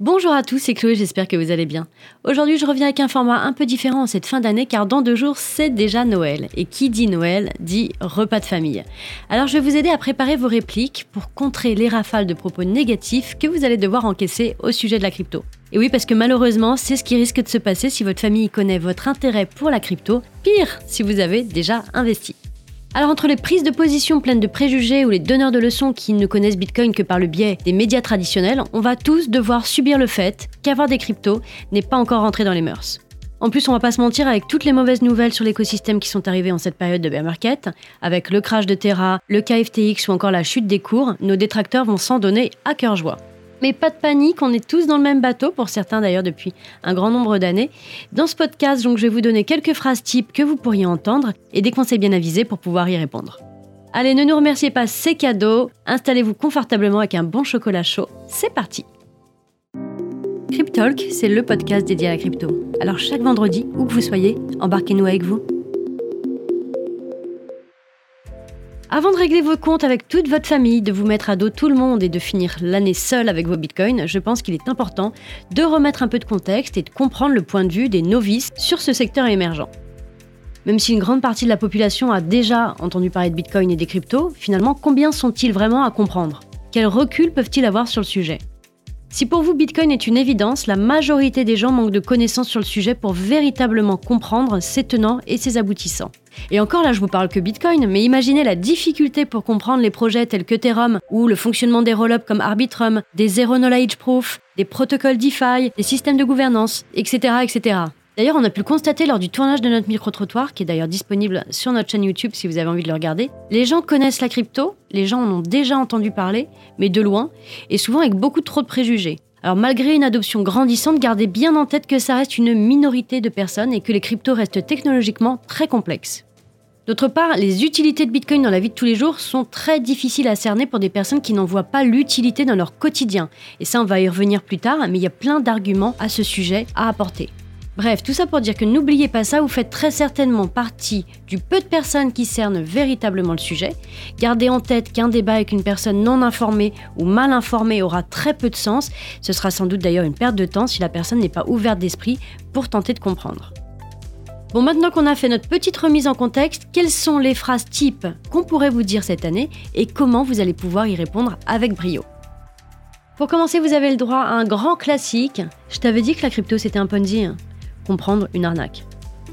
Bonjour à tous, c'est Chloé, j'espère que vous allez bien. Aujourd'hui, je reviens avec un format un peu différent en cette fin d'année car dans deux jours, c'est déjà Noël. Et qui dit Noël dit repas de famille. Alors, je vais vous aider à préparer vos répliques pour contrer les rafales de propos négatifs que vous allez devoir encaisser au sujet de la crypto. Et oui, parce que malheureusement, c'est ce qui risque de se passer si votre famille connaît votre intérêt pour la crypto, pire si vous avez déjà investi. Alors entre les prises de position pleines de préjugés ou les donneurs de leçons qui ne connaissent Bitcoin que par le biais des médias traditionnels, on va tous devoir subir le fait qu'avoir des cryptos n'est pas encore rentré dans les mœurs. En plus, on va pas se mentir avec toutes les mauvaises nouvelles sur l'écosystème qui sont arrivées en cette période de bear market, avec le crash de Terra, le KFTX ou encore la chute des cours, nos détracteurs vont s'en donner à cœur joie. Mais pas de panique, on est tous dans le même bateau, pour certains d'ailleurs depuis un grand nombre d'années. Dans ce podcast, je vais vous donner quelques phrases types que vous pourriez entendre et des conseils bien avisés pour pouvoir y répondre. Allez, ne nous remerciez pas, c'est cadeau. Installez-vous confortablement avec un bon chocolat chaud. C'est parti. Cryptalk, c'est le podcast dédié à la crypto. Alors chaque vendredi, où que vous soyez, embarquez-nous avec vous. Avant de régler vos comptes avec toute votre famille, de vous mettre à dos tout le monde et de finir l'année seul avec vos bitcoins, je pense qu'il est important de remettre un peu de contexte et de comprendre le point de vue des novices sur ce secteur émergent. Même si une grande partie de la population a déjà entendu parler de bitcoin et des cryptos, finalement, combien sont-ils vraiment à comprendre? Quel recul peuvent-ils avoir sur le sujet? Si pour vous Bitcoin est une évidence, la majorité des gens manquent de connaissances sur le sujet pour véritablement comprendre ses tenants et ses aboutissants. Et encore là, je vous parle que Bitcoin, mais imaginez la difficulté pour comprendre les projets tels que Ethereum ou le fonctionnement des rollups comme Arbitrum, des Zero Knowledge Proof, des protocoles DeFi, des systèmes de gouvernance, etc., etc. D'ailleurs, on a pu le constater lors du tournage de notre micro-trottoir, qui est d'ailleurs disponible sur notre chaîne YouTube si vous avez envie de le regarder. Les gens connaissent la crypto, les gens en ont déjà entendu parler, mais de loin, et souvent avec beaucoup trop de préjugés. Alors malgré une adoption grandissante, gardez bien en tête que ça reste une minorité de personnes et que les cryptos restent technologiquement très complexes. D'autre part, les utilités de Bitcoin dans la vie de tous les jours sont très difficiles à cerner pour des personnes qui n'en voient pas l'utilité dans leur quotidien. Et ça, on va y revenir plus tard, mais il y a plein d'arguments à ce sujet à apporter. Bref, tout ça pour dire que n'oubliez pas ça, vous faites très certainement partie du peu de personnes qui cernent véritablement le sujet. Gardez en tête qu'un débat avec une personne non informée ou mal informée aura très peu de sens. Ce sera sans doute d'ailleurs une perte de temps si la personne n'est pas ouverte d'esprit pour tenter de comprendre. Bon, maintenant qu'on a fait notre petite remise en contexte, quelles sont les phrases types qu'on pourrait vous dire cette année et comment vous allez pouvoir y répondre avec brio? Pour commencer, vous avez le droit à un grand classique. Je t'avais dit que la crypto c'était un Ponzi. Hein comprendre une arnaque.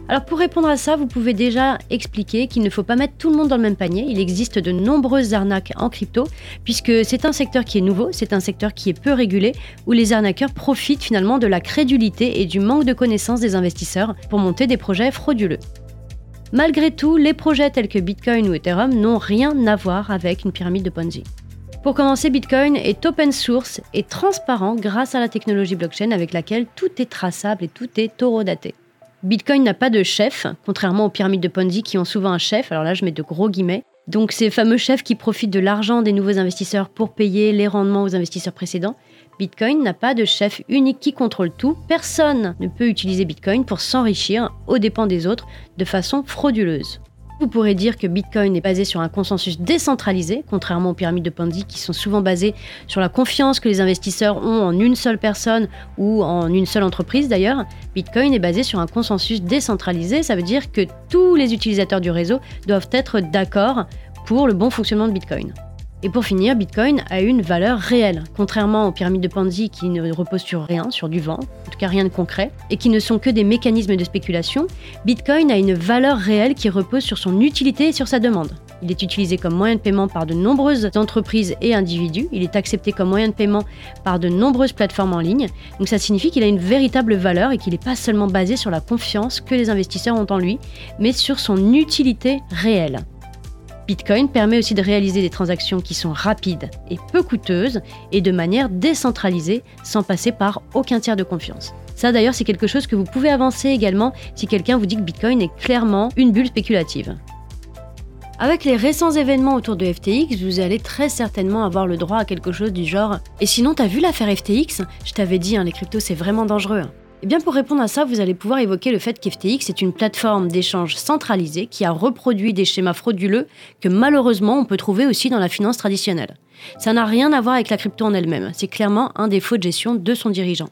Alors pour répondre à ça, vous pouvez déjà expliquer qu'il ne faut pas mettre tout le monde dans le même panier. Il existe de nombreuses arnaques en crypto, puisque c'est un secteur qui est nouveau, c'est un secteur qui est peu régulé, où les arnaqueurs profitent finalement de la crédulité et du manque de connaissances des investisseurs pour monter des projets frauduleux. Malgré tout, les projets tels que Bitcoin ou Ethereum n'ont rien à voir avec une pyramide de Ponzi. Pour commencer, Bitcoin est open source et transparent grâce à la technologie blockchain avec laquelle tout est traçable et tout est taureau-daté. Bitcoin n'a pas de chef, contrairement aux pyramides de Ponzi qui ont souvent un chef, alors là je mets de gros guillemets. Donc ces fameux chefs qui profitent de l'argent des nouveaux investisseurs pour payer les rendements aux investisseurs précédents. Bitcoin n'a pas de chef unique qui contrôle tout. Personne ne peut utiliser Bitcoin pour s'enrichir aux dépens des autres de façon frauduleuse. Vous pourrez dire que Bitcoin est basé sur un consensus décentralisé, contrairement aux pyramides de Ponzi qui sont souvent basées sur la confiance que les investisseurs ont en une seule personne ou en une seule entreprise d'ailleurs. Bitcoin est basé sur un consensus décentralisé, ça veut dire que tous les utilisateurs du réseau doivent être d'accord pour le bon fonctionnement de Bitcoin. Et pour finir, Bitcoin a une valeur réelle, contrairement aux pyramides de Ponzi qui ne reposent sur rien, sur du vent, en tout cas rien de concret, et qui ne sont que des mécanismes de spéculation. Bitcoin a une valeur réelle qui repose sur son utilité et sur sa demande. Il est utilisé comme moyen de paiement par de nombreuses entreprises et individus. Il est accepté comme moyen de paiement par de nombreuses plateformes en ligne. Donc ça signifie qu'il a une véritable valeur et qu'il n'est pas seulement basé sur la confiance que les investisseurs ont en lui, mais sur son utilité réelle. Bitcoin permet aussi de réaliser des transactions qui sont rapides et peu coûteuses et de manière décentralisée sans passer par aucun tiers de confiance. Ça d'ailleurs c'est quelque chose que vous pouvez avancer également si quelqu'un vous dit que Bitcoin est clairement une bulle spéculative. Avec les récents événements autour de FTX, vous allez très certainement avoir le droit à quelque chose du genre Et sinon, t'as vu l'affaire FTX Je t'avais dit, hein, les cryptos c'est vraiment dangereux. Eh bien, pour répondre à ça, vous allez pouvoir évoquer le fait qu'FTX est une plateforme d'échange centralisée qui a reproduit des schémas frauduleux que malheureusement on peut trouver aussi dans la finance traditionnelle. Ça n'a rien à voir avec la crypto en elle-même, c'est clairement un défaut de gestion de son dirigeant.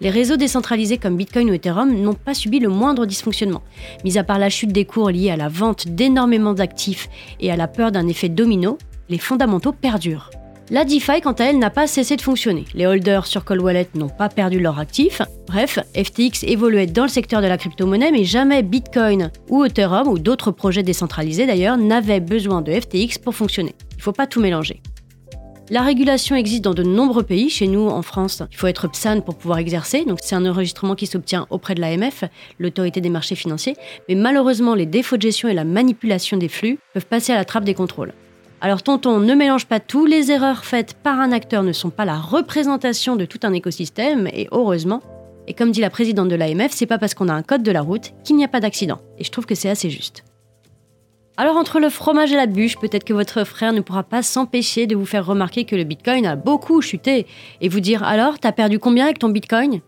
Les réseaux décentralisés comme Bitcoin ou Ethereum n'ont pas subi le moindre dysfonctionnement. Mis à part la chute des cours liée à la vente d'énormément d'actifs et à la peur d'un effet domino, les fondamentaux perdurent. La DeFi, quant à elle, n'a pas cessé de fonctionner. Les holders sur Cold Wallet n'ont pas perdu leurs actifs. Bref, FTX évoluait dans le secteur de la crypto-monnaie, mais jamais Bitcoin ou Ethereum ou d'autres projets décentralisés d'ailleurs n'avaient besoin de FTX pour fonctionner. Il ne faut pas tout mélanger. La régulation existe dans de nombreux pays. Chez nous, en France, il faut être PSAN pour pouvoir exercer. Donc, c'est un enregistrement qui s'obtient auprès de l'AMF, l'autorité des marchés financiers. Mais malheureusement, les défauts de gestion et la manipulation des flux peuvent passer à la trappe des contrôles. Alors tonton, ne mélange pas tout, les erreurs faites par un acteur ne sont pas la représentation de tout un écosystème, et heureusement. Et comme dit la présidente de l'AMF, c'est pas parce qu'on a un code de la route qu'il n'y a pas d'accident. Et je trouve que c'est assez juste. Alors entre le fromage et la bûche, peut-être que votre frère ne pourra pas s'empêcher de vous faire remarquer que le Bitcoin a beaucoup chuté, et vous dire alors, t'as perdu combien avec ton Bitcoin?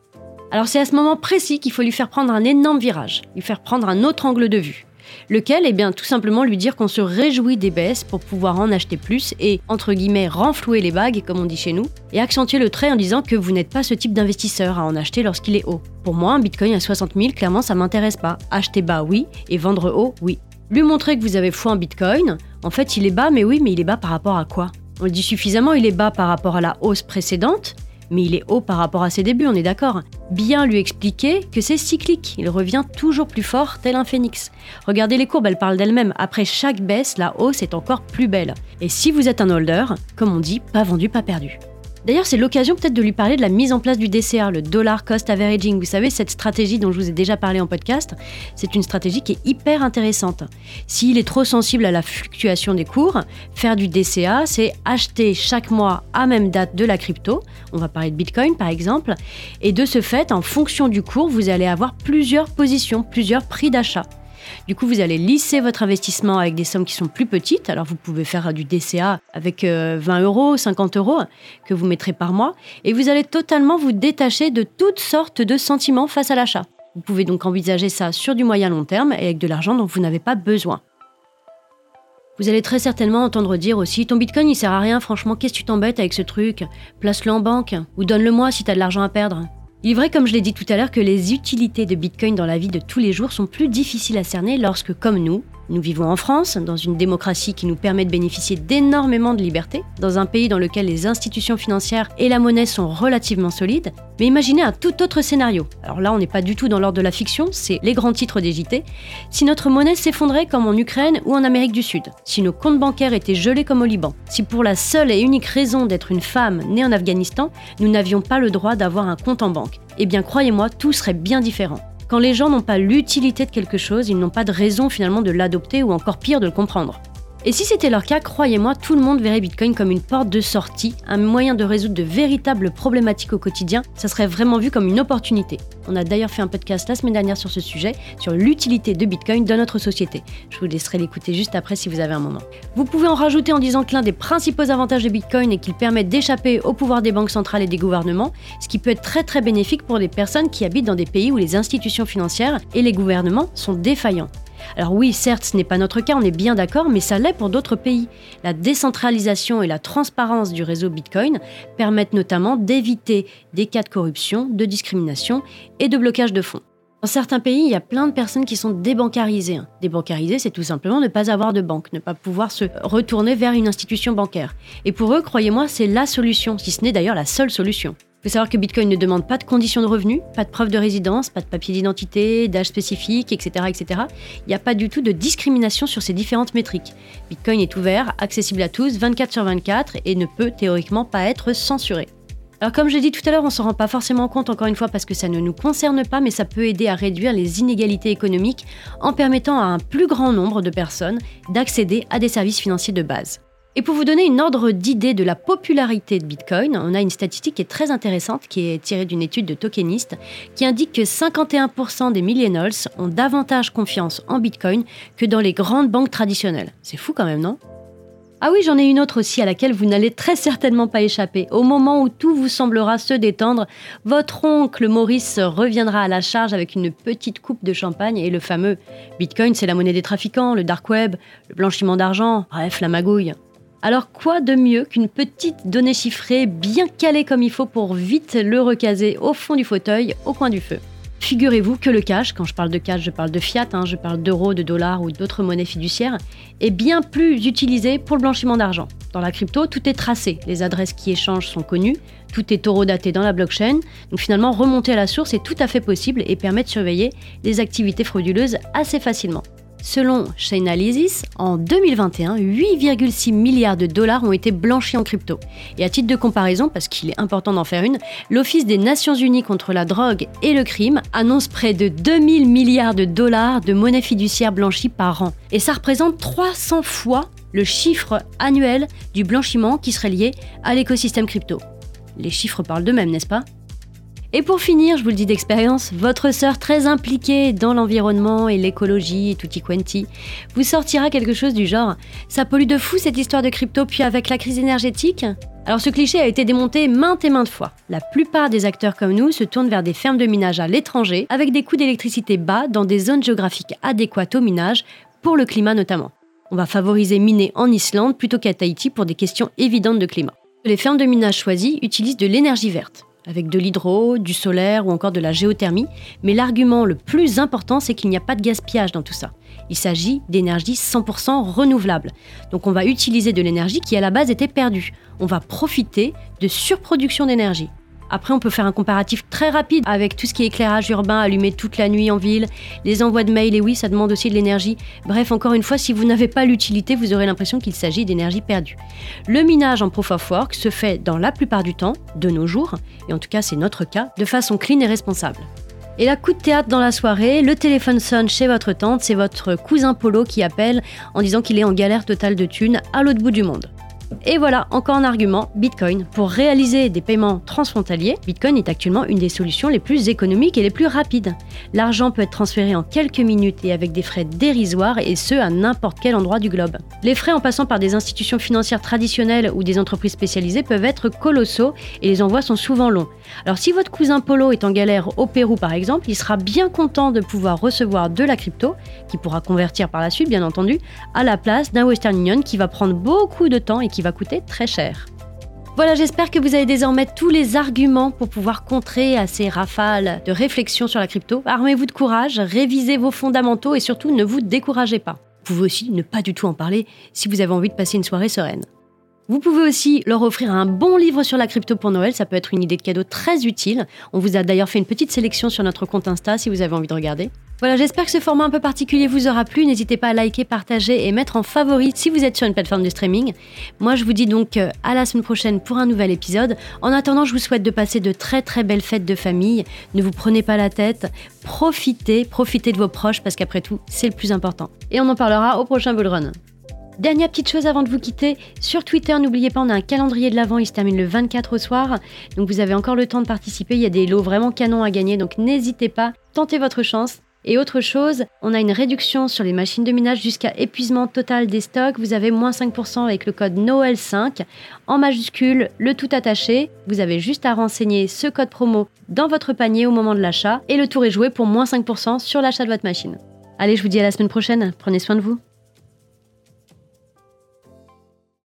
Alors c'est à ce moment précis qu'il faut lui faire prendre un énorme virage, lui faire prendre un autre angle de vue. Lequel Eh bien, tout simplement lui dire qu'on se réjouit des baisses pour pouvoir en acheter plus et, entre guillemets, renflouer les bagues, comme on dit chez nous, et accentuer le trait en disant que vous n'êtes pas ce type d'investisseur à en acheter lorsqu'il est haut. Pour moi, un bitcoin à 60 000, clairement, ça m'intéresse pas. Acheter bas, oui, et vendre haut, oui. Lui montrer que vous avez foi en bitcoin, en fait, il est bas, mais oui, mais il est bas par rapport à quoi? On le dit suffisamment, il est bas par rapport à la hausse précédente, mais il est haut par rapport à ses débuts, on est d'accord. Bien lui expliquer que c'est cyclique, il revient toujours plus fort tel un phénix. Regardez les courbes, elles parlent d'elles-mêmes. Après chaque baisse, la hausse est encore plus belle. Et si vous êtes un holder, comme on dit, pas vendu, pas perdu. D'ailleurs, c'est l'occasion peut-être de lui parler de la mise en place du DCA, le Dollar Cost Averaging. Vous savez, cette stratégie dont je vous ai déjà parlé en podcast, c'est une stratégie qui est hyper intéressante. S'il est trop sensible à la fluctuation des cours, faire du DCA, c'est acheter chaque mois à même date de la crypto. On va parler de Bitcoin par exemple. Et de ce fait, en fonction du cours, vous allez avoir plusieurs positions, plusieurs prix d'achat. Du coup, vous allez lisser votre investissement avec des sommes qui sont plus petites. Alors, vous pouvez faire du DCA avec 20 euh, euros, 50 euros que vous mettrez par mois. Et vous allez totalement vous détacher de toutes sortes de sentiments face à l'achat. Vous pouvez donc envisager ça sur du moyen long terme et avec de l'argent dont vous n'avez pas besoin. Vous allez très certainement entendre dire aussi ton bitcoin il sert à rien, franchement, qu'est-ce que tu t'embêtes avec ce truc? Place-le en banque ou donne-le-moi si tu as de l'argent à perdre. Il est vrai, comme je l'ai dit tout à l'heure, que les utilités de Bitcoin dans la vie de tous les jours sont plus difficiles à cerner lorsque, comme nous, nous vivons en France, dans une démocratie qui nous permet de bénéficier d'énormément de liberté, dans un pays dans lequel les institutions financières et la monnaie sont relativement solides. Mais imaginez un tout autre scénario. Alors là, on n'est pas du tout dans l'ordre de la fiction, c'est les grands titres des JT. Si notre monnaie s'effondrait comme en Ukraine ou en Amérique du Sud, si nos comptes bancaires étaient gelés comme au Liban, si pour la seule et unique raison d'être une femme née en Afghanistan, nous n'avions pas le droit d'avoir un compte en banque, eh bien croyez-moi, tout serait bien différent. Quand les gens n'ont pas l'utilité de quelque chose, ils n'ont pas de raison finalement de l'adopter ou encore pire de le comprendre. Et si c'était leur cas, croyez-moi, tout le monde verrait Bitcoin comme une porte de sortie, un moyen de résoudre de véritables problématiques au quotidien. Ça serait vraiment vu comme une opportunité. On a d'ailleurs fait un podcast la semaine dernière sur ce sujet, sur l'utilité de Bitcoin dans notre société. Je vous laisserai l'écouter juste après si vous avez un moment. Vous pouvez en rajouter en disant que l'un des principaux avantages de Bitcoin est qu'il permet d'échapper au pouvoir des banques centrales et des gouvernements, ce qui peut être très très bénéfique pour des personnes qui habitent dans des pays où les institutions financières et les gouvernements sont défaillants. Alors oui, certes, ce n'est pas notre cas, on est bien d'accord, mais ça l'est pour d'autres pays. La décentralisation et la transparence du réseau Bitcoin permettent notamment d'éviter des cas de corruption, de discrimination et de blocage de fonds. Dans certains pays, il y a plein de personnes qui sont débancarisées. Débancarisées, c'est tout simplement ne pas avoir de banque, ne pas pouvoir se retourner vers une institution bancaire. Et pour eux, croyez-moi, c'est la solution, si ce n'est d'ailleurs la seule solution. Il faut savoir que Bitcoin ne demande pas de conditions de revenus, pas de preuve de résidence, pas de papier d'identité, d'âge spécifique, etc., etc. Il n'y a pas du tout de discrimination sur ces différentes métriques. Bitcoin est ouvert, accessible à tous, 24 sur 24 et ne peut théoriquement pas être censuré. Alors comme je l'ai dit tout à l'heure, on ne s'en rend pas forcément compte encore une fois parce que ça ne nous concerne pas, mais ça peut aider à réduire les inégalités économiques en permettant à un plus grand nombre de personnes d'accéder à des services financiers de base. Et pour vous donner une ordre d'idée de la popularité de Bitcoin, on a une statistique qui est très intéressante, qui est tirée d'une étude de Tokenist, qui indique que 51% des millennials ont davantage confiance en Bitcoin que dans les grandes banques traditionnelles. C'est fou quand même, non? Ah oui, j'en ai une autre aussi à laquelle vous n'allez très certainement pas échapper. Au moment où tout vous semblera se détendre, votre oncle Maurice reviendra à la charge avec une petite coupe de champagne et le fameux Bitcoin, c'est la monnaie des trafiquants, le dark web, le blanchiment d'argent, bref, la magouille. Alors quoi de mieux qu'une petite donnée chiffrée bien calée comme il faut pour vite le recaser au fond du fauteuil, au coin du feu? Figurez-vous que le cash, quand je parle de cash, je parle de fiat, hein, je parle d'euros, de dollars ou d'autres monnaies fiduciaires, est bien plus utilisé pour le blanchiment d'argent. Dans la crypto, tout est tracé, les adresses qui échangent sont connues, tout est daté dans la blockchain, donc finalement remonter à la source est tout à fait possible et permet de surveiller les activités frauduleuses assez facilement. Selon Chainalysis, en 2021, 8,6 milliards de dollars ont été blanchis en crypto. Et à titre de comparaison, parce qu'il est important d'en faire une, l'Office des Nations Unies contre la drogue et le crime annonce près de 2000 milliards de dollars de monnaie fiduciaire blanchie par an. Et ça représente 300 fois le chiffre annuel du blanchiment qui serait lié à l'écosystème crypto. Les chiffres parlent d'eux-mêmes, n'est-ce pas? Et pour finir, je vous le dis d'expérience, votre sœur très impliquée dans l'environnement et l'écologie et tutti quanti vous sortira quelque chose du genre Ça pollue de fou cette histoire de crypto, puis avec la crise énergétique? Alors ce cliché a été démonté maintes et maintes fois. La plupart des acteurs comme nous se tournent vers des fermes de minage à l'étranger avec des coûts d'électricité bas dans des zones géographiques adéquates au minage, pour le climat notamment. On va favoriser miner en Islande plutôt qu'à Tahiti pour des questions évidentes de climat. Les fermes de minage choisies utilisent de l'énergie verte avec de l'hydro, du solaire ou encore de la géothermie, mais l'argument le plus important, c'est qu'il n'y a pas de gaspillage dans tout ça. Il s'agit d'énergie 100% renouvelable. Donc on va utiliser de l'énergie qui à la base était perdue. On va profiter de surproduction d'énergie. Après, on peut faire un comparatif très rapide avec tout ce qui est éclairage urbain allumé toute la nuit en ville, les envois de mails, et oui, ça demande aussi de l'énergie. Bref, encore une fois, si vous n'avez pas l'utilité, vous aurez l'impression qu'il s'agit d'énergie perdue. Le minage en proof of work se fait dans la plupart du temps, de nos jours, et en tout cas c'est notre cas, de façon clean et responsable. Et la coup de théâtre dans la soirée, le téléphone sonne chez votre tante, c'est votre cousin Polo qui appelle en disant qu'il est en galère totale de thunes à l'autre bout du monde. Et voilà, encore un argument, Bitcoin. Pour réaliser des paiements transfrontaliers, Bitcoin est actuellement une des solutions les plus économiques et les plus rapides. L'argent peut être transféré en quelques minutes et avec des frais dérisoires et ce à n'importe quel endroit du globe. Les frais en passant par des institutions financières traditionnelles ou des entreprises spécialisées peuvent être colossaux et les envois sont souvent longs. Alors si votre cousin Polo est en galère au Pérou par exemple, il sera bien content de pouvoir recevoir de la crypto, qui pourra convertir par la suite bien entendu, à la place d'un Western Union qui va prendre beaucoup de temps et qui va coûter très cher. Voilà, j'espère que vous avez désormais tous les arguments pour pouvoir contrer à ces rafales de réflexion sur la crypto. Armez-vous de courage, révisez vos fondamentaux et surtout ne vous découragez pas. Vous pouvez aussi ne pas du tout en parler si vous avez envie de passer une soirée sereine. Vous pouvez aussi leur offrir un bon livre sur la crypto pour Noël, ça peut être une idée de cadeau très utile. On vous a d'ailleurs fait une petite sélection sur notre compte Insta si vous avez envie de regarder. Voilà, j'espère que ce format un peu particulier vous aura plu. N'hésitez pas à liker, partager et mettre en favori si vous êtes sur une plateforme de streaming. Moi, je vous dis donc euh, à la semaine prochaine pour un nouvel épisode. En attendant, je vous souhaite de passer de très très belles fêtes de famille. Ne vous prenez pas la tête. Profitez, profitez de vos proches parce qu'après tout, c'est le plus important. Et on en parlera au prochain Bullrun. Dernière petite chose avant de vous quitter, sur Twitter, n'oubliez pas, on a un calendrier de l'avant, il se termine le 24 au soir, donc vous avez encore le temps de participer, il y a des lots vraiment canons à gagner, donc n'hésitez pas, tentez votre chance. Et autre chose, on a une réduction sur les machines de minage jusqu'à épuisement total des stocks. Vous avez moins 5% avec le code Noël5 en majuscule, le tout attaché. Vous avez juste à renseigner ce code promo dans votre panier au moment de l'achat et le tour est joué pour moins 5% sur l'achat de votre machine. Allez, je vous dis à la semaine prochaine. Prenez soin de vous.